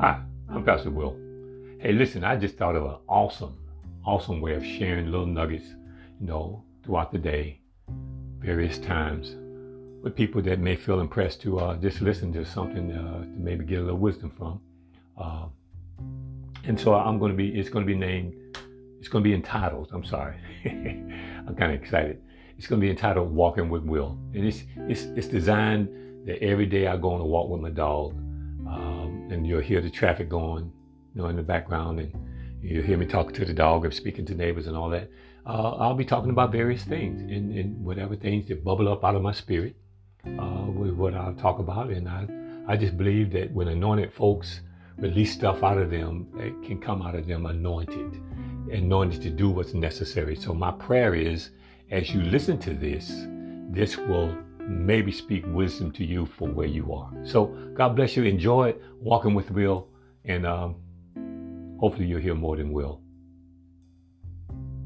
Hi, I'm Pastor Will. Hey, listen, I just thought of an awesome, awesome way of sharing little nuggets, you know, throughout the day, various times, with people that may feel impressed to uh, just listen to something uh, to maybe get a little wisdom from. Uh, and so I'm going to be, it's going to be named, it's going to be entitled, I'm sorry. I'm kind of excited. It's going to be entitled Walking with Will. And it's, it's, it's designed that every day I go on a walk with my dog. And you'll hear the traffic going, you know, in the background, and you'll hear me talking to the dog or speaking to neighbors and all that. Uh, I'll be talking about various things and, and, whatever things that bubble up out of my spirit uh, with what I'll talk about. And I, I just believe that when anointed folks release stuff out of them, it can come out of them anointed, anointed to do what's necessary. So my prayer is, as you listen to this, this will maybe speak wisdom to you for where you are. So God bless you. Enjoy walking with Will, and um, hopefully you'll hear more than Will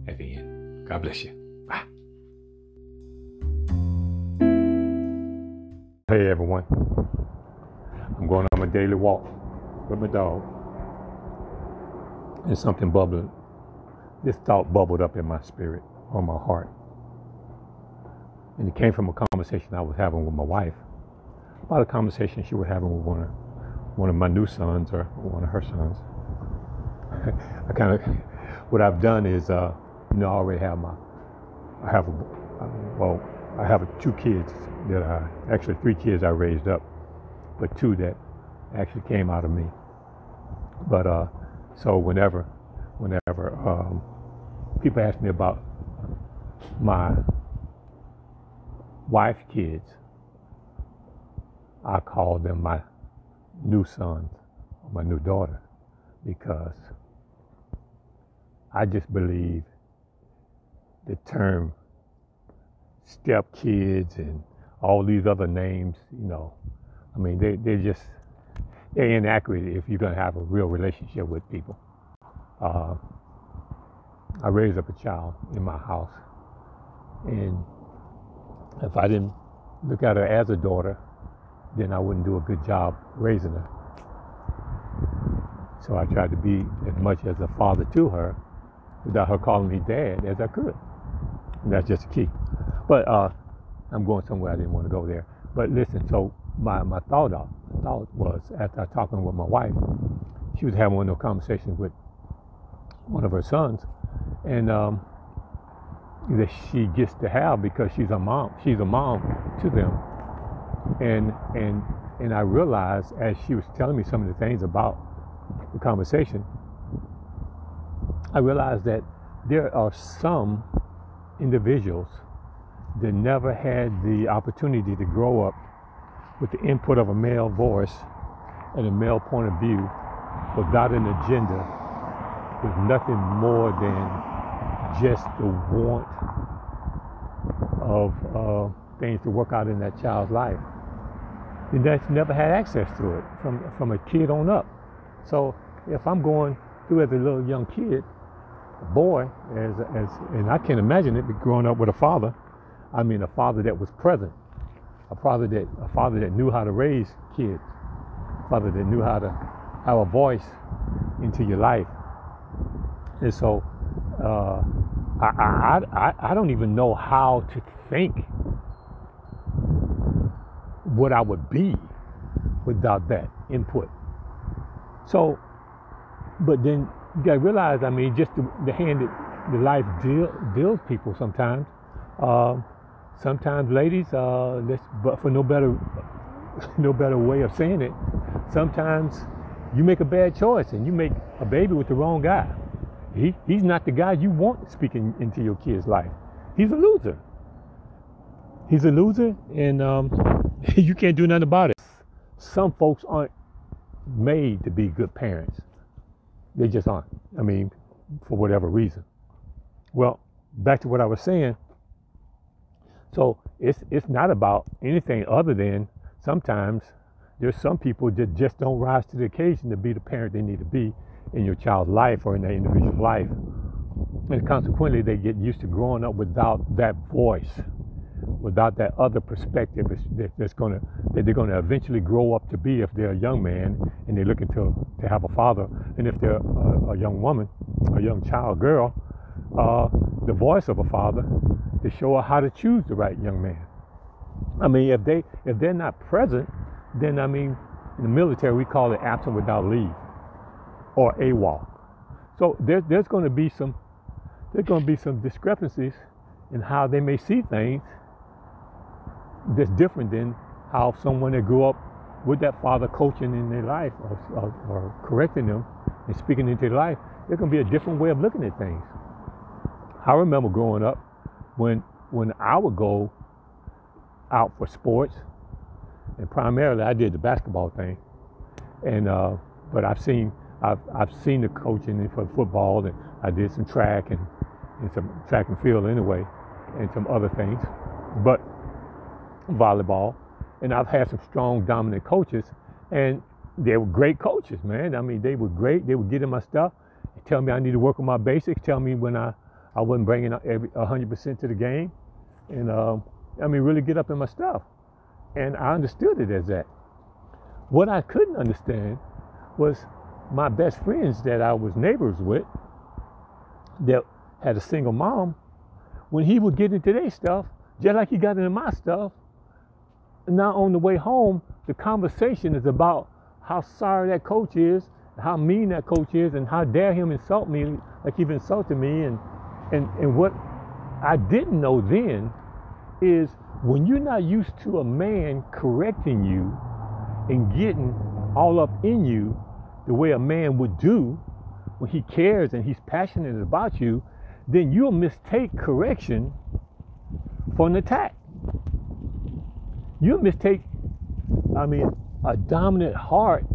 at the end. God bless you. Bye. Hey everyone. I'm going on my daily walk with my dog. And something bubbling. This thought bubbled up in my spirit on my heart. And it came from a conversation I was having with my wife about a conversation she was having with one of one of my new sons or one of her sons. I kind of what I've done is, uh, you know, I already have my, I have, a, well, I have two kids that I actually three kids I raised up, but two that actually came out of me. But uh, so whenever, whenever um, people ask me about my wife kids, I call them my new sons, my new daughter, because I just believe the term step kids and all these other names, you know, I mean, they, they're just, they're inaccurate if you're going to have a real relationship with people. Uh, I raised up a child in my house, and if I didn't look at her as a daughter, then I wouldn't do a good job raising her. So I tried to be as much as a father to her without her calling me dad as I could. And that's just the key. But uh, I'm going somewhere I didn't want to go there. But listen, so my, my thought, uh, thought was after talking with my wife, she was having one of those conversations with one of her sons, and um, that she gets to have because she's a mom. She's a mom to them. And and and I realized as she was telling me some of the things about the conversation, I realized that there are some individuals that never had the opportunity to grow up with the input of a male voice and a male point of view without an agenda, with nothing more than just the want of uh, things to work out in that child's life. And that's never had access to it from, from a kid on up. So if I'm going through as a little young kid, a boy, as, as, and I can't imagine it but growing up with a father, I mean a father that was present, a father that, a father that knew how to raise kids, a father that knew how to have a voice into your life. And so uh, I, I, I, I don't even know how to think what I would be without that input. So, but then you gotta realize, I mean, just the, the hand that the life deal, deals people sometimes. Uh, sometimes, ladies, uh, but for no better, no better way of saying it, sometimes you make a bad choice and you make a baby with the wrong guy. He, he's not the guy you want speaking into your kid's life. He's a loser. He's a loser, and um, you can't do nothing about it. Some folks aren't made to be good parents. They just aren't. I mean, for whatever reason. Well, back to what I was saying. So it's it's not about anything other than sometimes there's some people that just don't rise to the occasion to be the parent they need to be in your child's life or in that individual's life. And consequently, they get used to growing up without that voice without that other perspective that's to that they're going to eventually grow up to be if they're a young man and they're looking to to have a father, and if they're a, a young woman, a young child, girl, uh, the voice of a father to show her how to choose the right young man. I mean, if they if they're not present, then I mean, in the military we call it absent without leave, or AWOL. So there, there's going to be some there's going to be some discrepancies in how they may see things that's different than how someone that grew up with that father coaching in their life or, or, or correcting them and speaking into their life. There's going to be a different way of looking at things. I remember growing up when when I would go out for sports, and primarily I did the basketball thing, and uh, but I've seen I've I've seen the coaching for football, and I did some track and, and some track and field anyway, and some other things, but volleyball, and I've had some strong dominant coaches, and they were great coaches, man. I mean, they were great. They would get in my stuff, tell me I need to work on my basics, tell me when I I wasn't bringing every 100% to the game, and um, I mean really get up in my stuff, and I understood it as that. What I couldn't understand was my best friends that I was neighbors with that had a single mom. When he would get into their stuff, just like he got into my stuff, now on the way home, the conversation is about how sorry that coach is, how mean that coach is, and how dare him insult me like he's insulted me, and and, and what I didn't know then is when you're not used to a man correcting you and getting all up in you the way a man would do when he cares and he's passionate about you, then you'll mistake correction for an attack. You'll mistake, I mean, a dominant heart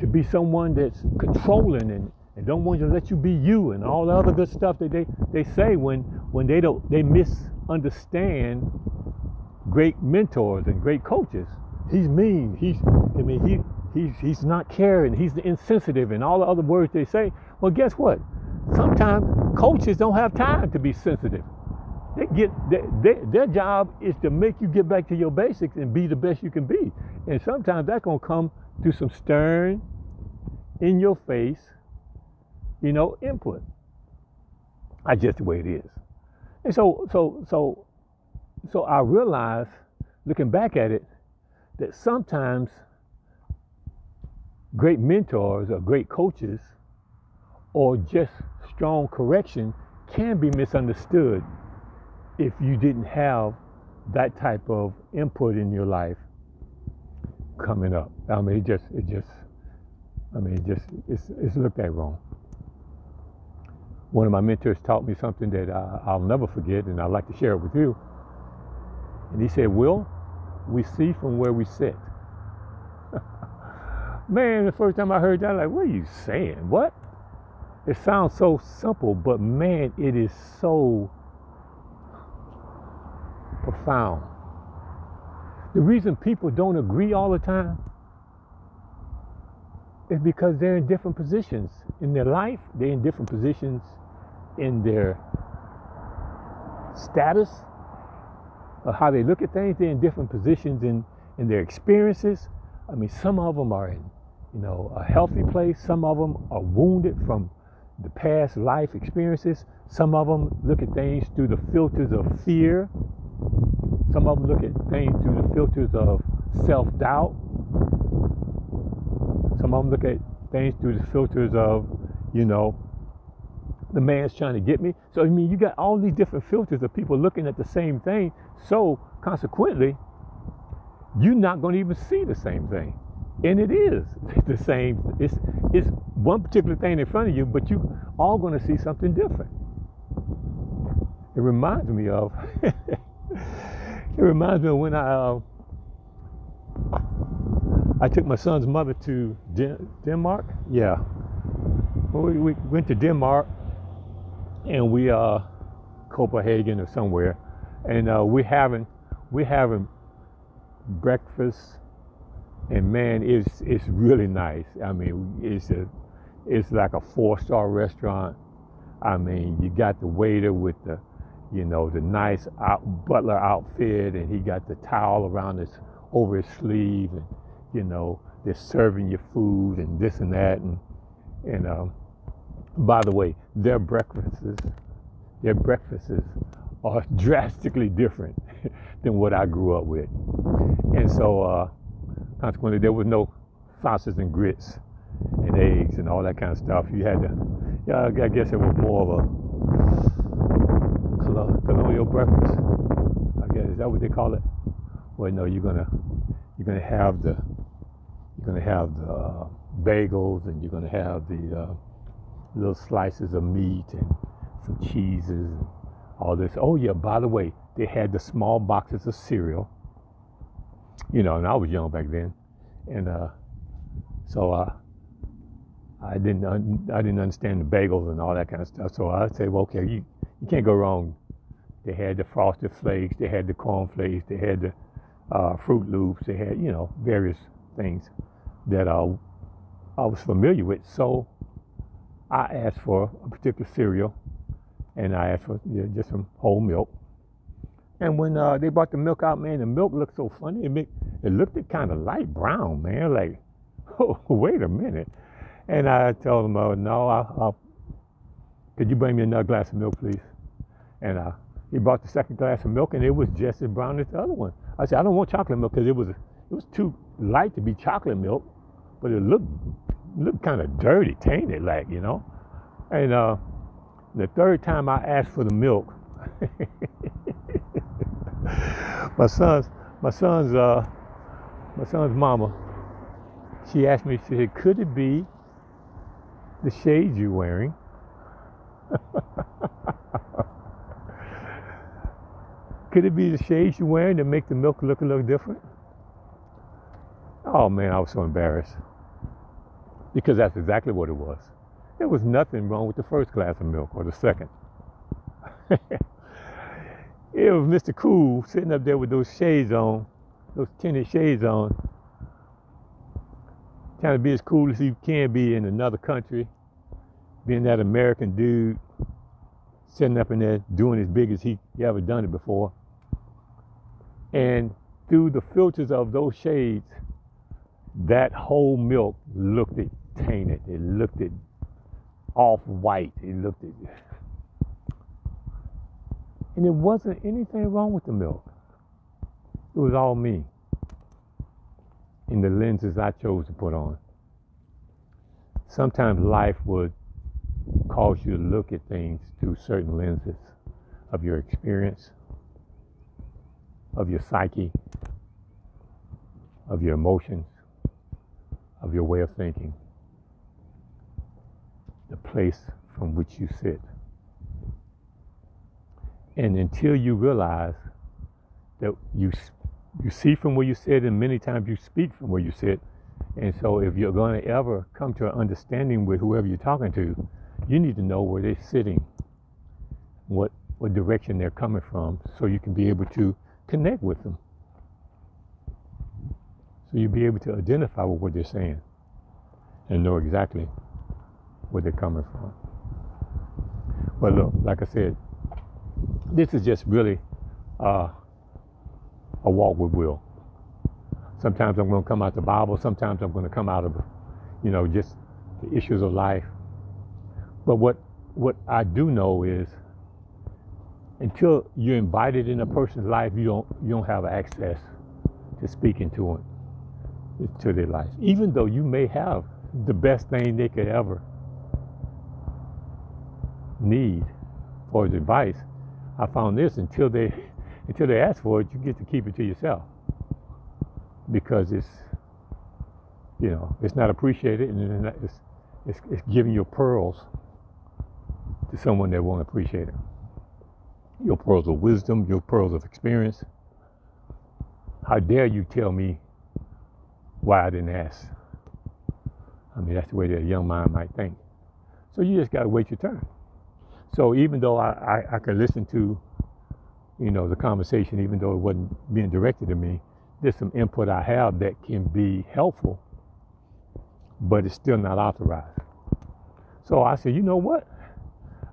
to be someone that's controlling and and don't want to let you be you and all the other good stuff that they, they say when when they don't they misunderstand great mentors and great coaches. He's mean. He's I mean he he's he's not caring. He's insensitive and all the other words they say. Well, guess what? Sometimes coaches don't have time to be sensitive. They get they, they, their job is to make you get back to your basics and be the best you can be. And sometimes that's gonna come through some stern, in your face, you know, input. That's just the way it is. And so, so, so, so I realize, looking back at it, that sometimes great mentors or great coaches or just strong correction can be misunderstood if you didn't have that type of input in your life coming up. I mean, it just, it just, I mean, it just, it's, it's looked at wrong one of my mentors taught me something that I, I'll never forget, and I'd like to share it with you. And he said, Will, we see from where we sit. Man, the first time I heard that, I'm like, what are you saying? What? It sounds so simple, but man, it is so profound. The reason people don't agree all the time is because they're in different positions in their life, they're in different positions in their status of how they look at things. They're in different positions in, in their experiences. I mean, some of them are in, you know, a healthy place. Some of them are wounded from the past life experiences. Some of them look at things through the filters of fear. Some of them look at things through the filters of self-doubt. Some of them look at things through the filters of, you know, the man's trying to get me. So I mean, you got all these different filters of people looking at the same thing. So consequently, you're not going to even see the same thing, and it is the same. It's it's one particular thing in front of you, but you all going to see something different. It reminds me of. it reminds me of when I. Uh, I took my son's mother to Den- Denmark. Yeah, we, we went to Denmark and we uh, Copenhagen or somewhere, and uh, we're having we're having breakfast, and man, it's it's really nice. I mean, it's a it's like a four star restaurant. I mean, you got the waiter with the you know, the nice out, butler outfit, and he got the towel around his over his sleeve, and you know, they're serving your food and this and that, and and um, by the way, their breakfasts, their breakfasts are drastically different than what I grew up with, and so uh, consequently, there was no sausage and grits and eggs and all that kind of stuff. You had to, yeah, I guess it was more of a colonial breakfast. I guess is that what they call it? Well, no, you're gonna you're gonna have the you're gonna have the uh, bagels and you're gonna have the uh, little slices of meat and some cheeses and all this. Oh yeah, by the way, they had the small boxes of cereal. You know, and I was young back then, and uh, so uh, I didn't un- I didn't understand the bagels and all that kind of stuff. So I say, well, okay, you you can't go wrong. They had the frosted flakes, they had the corn flakes, they had the uh, Froot Loops, they had you know various things that uh, I was familiar with. So I asked for a particular cereal, and I asked for just some whole milk. And when uh, they brought the milk out, man, the milk looked so funny. It, it looked kind of light brown, man. Like, oh, wait a minute. And I told them, oh, no, I, I, could you bring me another glass of milk, please? And uh, he brought the second glass of milk, and it was just as brown as the other one. I said, I don't want chocolate milk because it was it was too light to be chocolate milk, but it looked looked kind of dirty, tainted, like you know. And uh, the third time I asked for the milk, my son's my son's uh, my son's mama, she asked me, she said, could it be the shades you're wearing. Could it be the shades you're wearing that make the milk look a little different? Oh man, I was so embarrassed. Because that's exactly what it was. There was nothing wrong with the first glass of milk or the second. it was Mr. Cool sitting up there with those shades on, those tinted shades on, trying to be as cool as he can be in another country, being that American dude, sitting up in there doing as big as he, he ever done it before. And through the filters of those shades, that whole milk looked it tainted. It looked it off white. It looked it. And it wasn't anything wrong with the milk. It was all me and the lenses I chose to put on. Sometimes life would cause you to look at things through certain lenses of your experience, of your psyche, of your emotions, of your way of thinking, the place from which you sit. And until you realize that you you see from where you sit, and many times you speak from where you sit. And so, if you're going to ever come to an understanding with whoever you're talking to, you need to know where they're sitting, what what direction they're coming from, so you can be able to connect with them. So you'll be able to identify with what they're saying and know exactly where they're coming from. But look, like I said, this is just really uh, a walk with Will. Sometimes I'm going to come out the Bible. Sometimes I'm going to come out of, you know, just the issues of life. But what what I do know is, until you're invited in a person's life, you don't you don't have access to speaking to them, to their life. Even though you may have the best thing they could ever need for advice, I found this until they until they ask for it, you get to keep it to yourself because it's you know it's not appreciated and it's it's, it's giving your pearls to someone that won't appreciate it. Your pearls of wisdom, your pearls of experience. How dare you tell me why I didn't ask? I mean, that's the way that a young mind might think. So you just got to wait your turn. So even though I, I, I could listen to you know, the conversation, even though it wasn't being directed to me, there's some input I have that can be helpful, but it's still not authorized. So I said, you know what?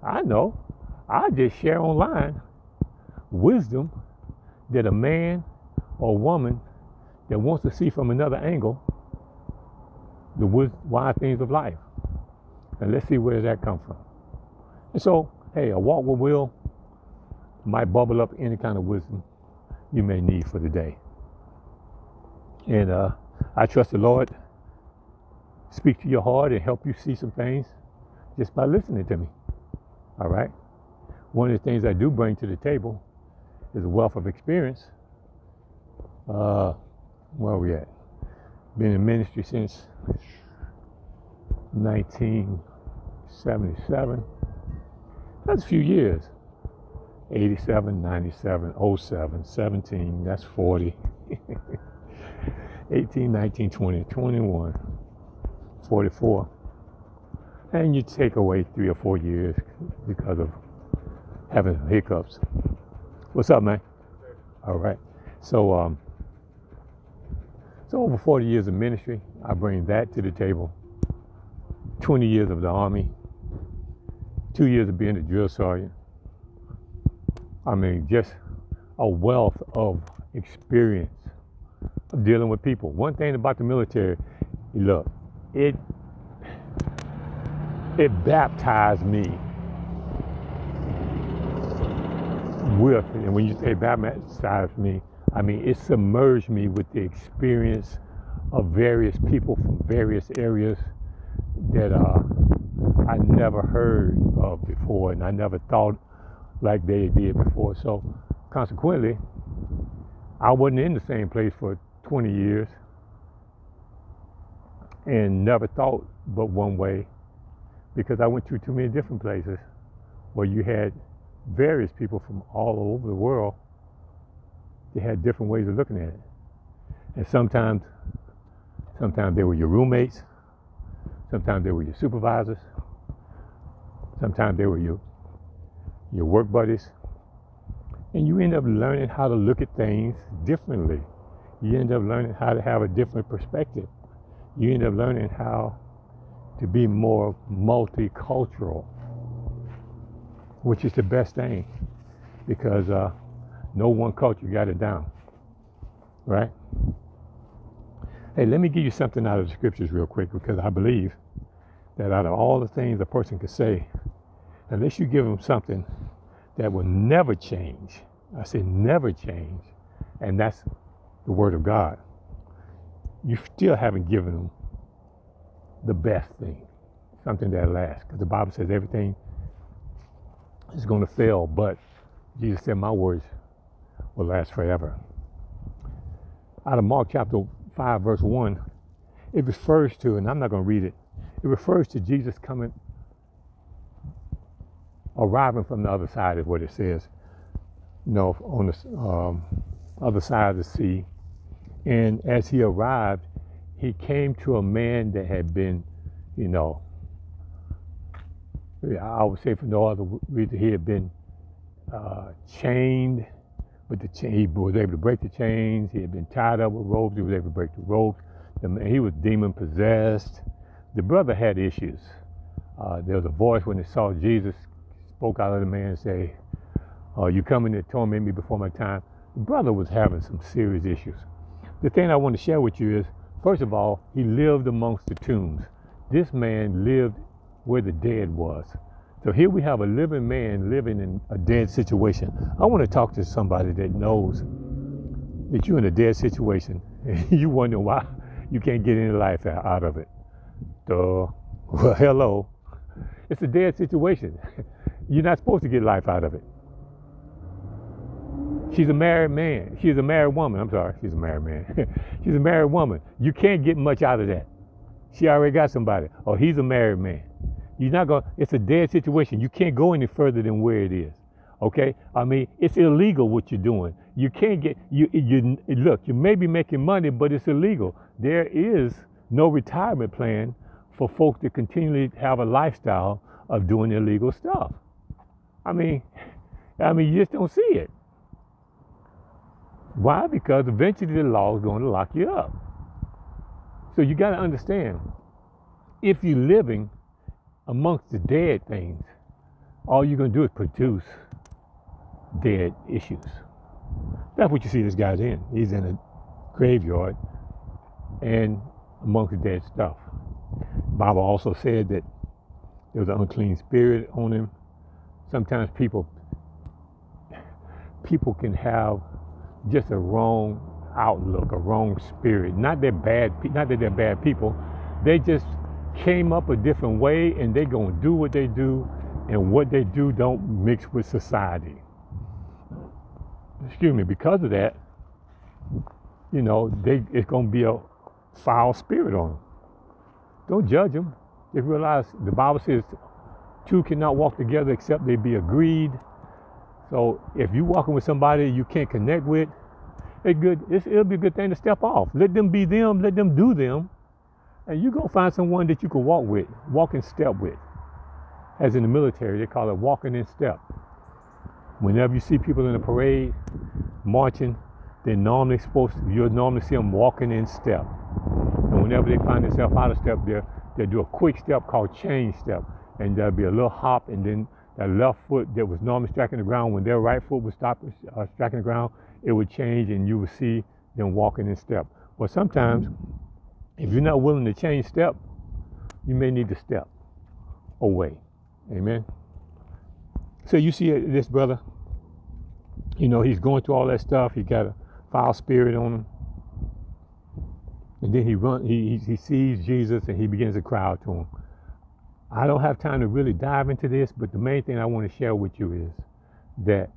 I know. I just share online wisdom that a man or woman that wants to see from another angle the wise things of life. And let's see where that comes from. So, hey, a walk with Will might bubble up any kind of wisdom you may need for the day. And uh, I trust the Lord speak to your heart and help you see some things just by listening to me. All right? One of the things I do bring to the table is a wealth of experience. Uh, where are we at? Been in ministry since 1977. That's a few years. 87, 97, 07, 17, that's 40. 18, 19, 20, 21, 44. And you take away three or four years because of having hiccups. What's up, man? All right. So, um, so over 40 years of ministry, I bring that to the table. 20 years of the Army, two years of being a drill sergeant. I mean, just a wealth of experience of dealing with people. One thing about the military, look, it it baptized me with, and when you say baptized me, I mean it submerged me with the experience of various people from various areas that uh, I never heard of before, and I never thought like they did before. So, consequently, I wasn't in the same place for 20 years and never thought but one way because I went through too many different places where you had various people from all over the world. They had different ways of looking at it. And sometimes, sometimes they were your roommates, sometimes they were your supervisors, sometimes they were your your work buddies, and you end up learning how to look at things differently. You end up learning how to have a different perspective. You end up learning how to be more multicultural, which is the best thing because uh, no one culture got it down, right? Hey, let me give you something out of the scriptures real quick because I believe that out of all the things a person could say, unless you give them something that will never change, I say never change, and that's the Word of God, you still haven't given them the best thing, something that lasts. Because the Bible says everything is going to fail, but Jesus said, My words will last forever. Out of Mark chapter 5, verse 1, it refers to, and I'm not going to read it, it refers to Jesus coming, arriving from the other side, is what it says. You know, on the um, other side of the sea. And as he arrived, he came to a man that had been, you know, I would say for no other reason, he had been uh, chained with the chain. He was able to break the chains. He had been tied up with ropes. He was able to break the ropes. He was demon possessed. The brother had issues. Uh, there was a voice when they saw Jesus spoke out of the man and say, uh, "You coming to torment me before my time?" The brother was having some serious issues. The thing I want to share with you is First of all, he lived amongst the tombs. This man lived where the dead was. So here we have a living man living in a dead situation. I want to talk to somebody that knows that you're in a dead situation and you wonder why you can't get any life out of it. Duh. Well, hello. It's a dead situation. You're not supposed to get life out of it. She's a married man. She's a married woman. I'm sorry. She's a married man. she's a married woman. You can't get much out of that. She already got somebody. Or oh, he's a married man. You're not going to, it's a dead situation. You can't go any further than where it is. Okay? I mean, it's illegal what you're doing. You can't get, you, you, look, you may be making money, but it's illegal. There is no retirement plan for folks to continually have a lifestyle of doing illegal stuff. I mean, I mean, you just don't see it. Why? Because eventually the law is going to lock you up. So you got to understand if you're living amongst the dead things, all you're going to do is produce dead issues. That's what you see this guy's in. He's in a graveyard and amongst the dead stuff. Bible also said that there was an unclean spirit on him. Sometimes people people can have just a wrong outlook, a wrong spirit. Not that bad, not that they're bad people. They just came up a different way, and they're gonna do what they do, and what they do don't mix with society. Excuse me. Because of that, you know, they it's gonna be a foul spirit on them. Don't judge them. Just realize the Bible says two cannot walk together except they be agreed. So if you're walking with somebody you can't connect with, it's good. It'll be a good thing to step off. Let them be them. Let them do them, and you go find someone that you can walk with, walk in step with. As in the military, they call it walking in step. Whenever you see people in a parade marching, they're normally supposed to, you'll normally see them walking in step. Whenever they find themselves out of step, they'll, they'll do a quick step called change step. And there'll be a little hop, and then that left foot that was normally striking the ground, when their right foot was stop, uh, striking the ground, it would change, and you would see them walking in step. Well, sometimes, if you're not willing to change step, you may need to step away. Amen. So you see this brother, you know, he's going through all that stuff. He got a foul spirit on him. And then he run, he, he sees Jesus and he begins to cry out to him. I don't have time to really dive into this, but the main thing I want to share with you is that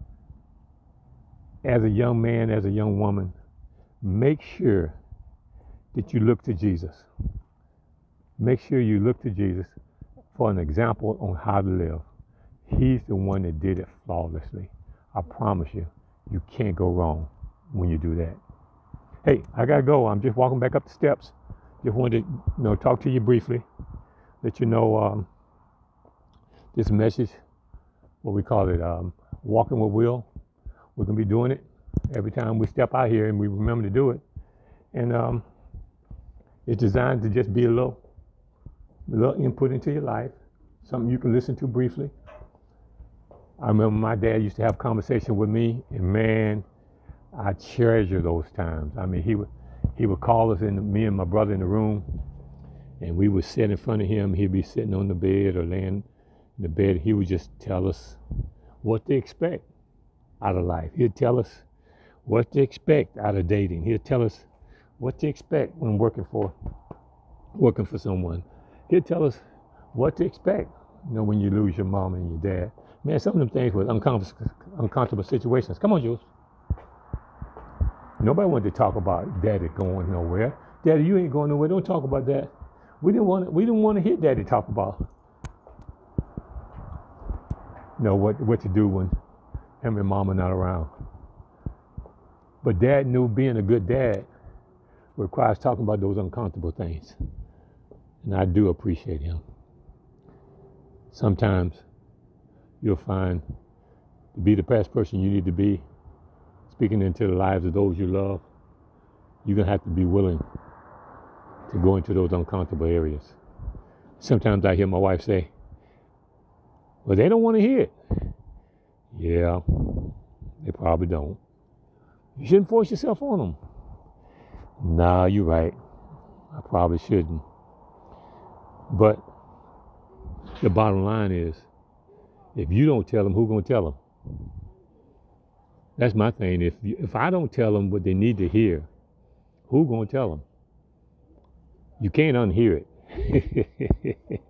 as a young man, as a young woman, make sure that you look to Jesus. Make sure you look to Jesus for an example on how to live. He's the one that did it flawlessly. I promise you, you can't go wrong when you do that. Hey, I gotta go. I'm just walking back up the steps. Just wanted to you know talk to you briefly, let you know um, this message, what we call it, um, walking with Will. We're gonna be doing it every time we step out here, and we remember to do it. And um, it's designed to just be a little, a little input into your life, something you can listen to briefly. I remember my dad used to have conversation with me, and man, I treasure those times. I mean, he would he would call us in me and my brother in the room, and we would sit in front of him. He'd be sitting on the bed or laying in the bed. He would just tell us what to expect out of life. He'd tell us what to expect out of dating. He'd tell us what to expect when working for working for someone. He'd tell us what to expect. You know, when you lose your mom and your dad. Man, some of them things were uncomfortable, uncomfortable situations. Come on, Jules. Nobody wanted to talk about daddy going nowhere. Daddy, you ain't going nowhere. Don't talk about that. We didn't want to, we didn't want to hear daddy talk about you know what what to do when him and mom are not around. But dad knew being a good dad requires talking about those uncomfortable things. And I do appreciate him. Sometimes you'll find to be the best person you need to be speaking into the lives of those you love, you're going to have to be willing to go into those uncomfortable areas. Sometimes I hear my wife say, Well, they don't want to hear it. Yeah, they probably don't. You shouldn't force yourself on them. Nah, you're right. I probably shouldn't. But the bottom line is, if you don't tell them, who's going to tell them? That's my thing. If if I don't tell them what they need to hear, who gonna tell them? You can't unhear it.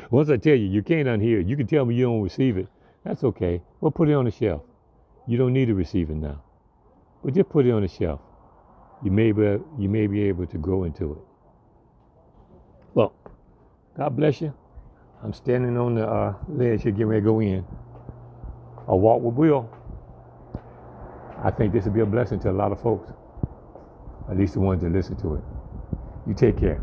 Once I tell you, you can't unhear it. You can tell me you don't receive it. That's okay. Well, put it on the shelf. You don't need to receive it now. But just put it on the shelf. You may be, you may be able to grow into it. Well, God bless you. I'm standing on the uh, ledge here, getting ready to go in. A walk with Will. I think this will be a blessing to a lot of folks, at least the ones that listen to it. You take care.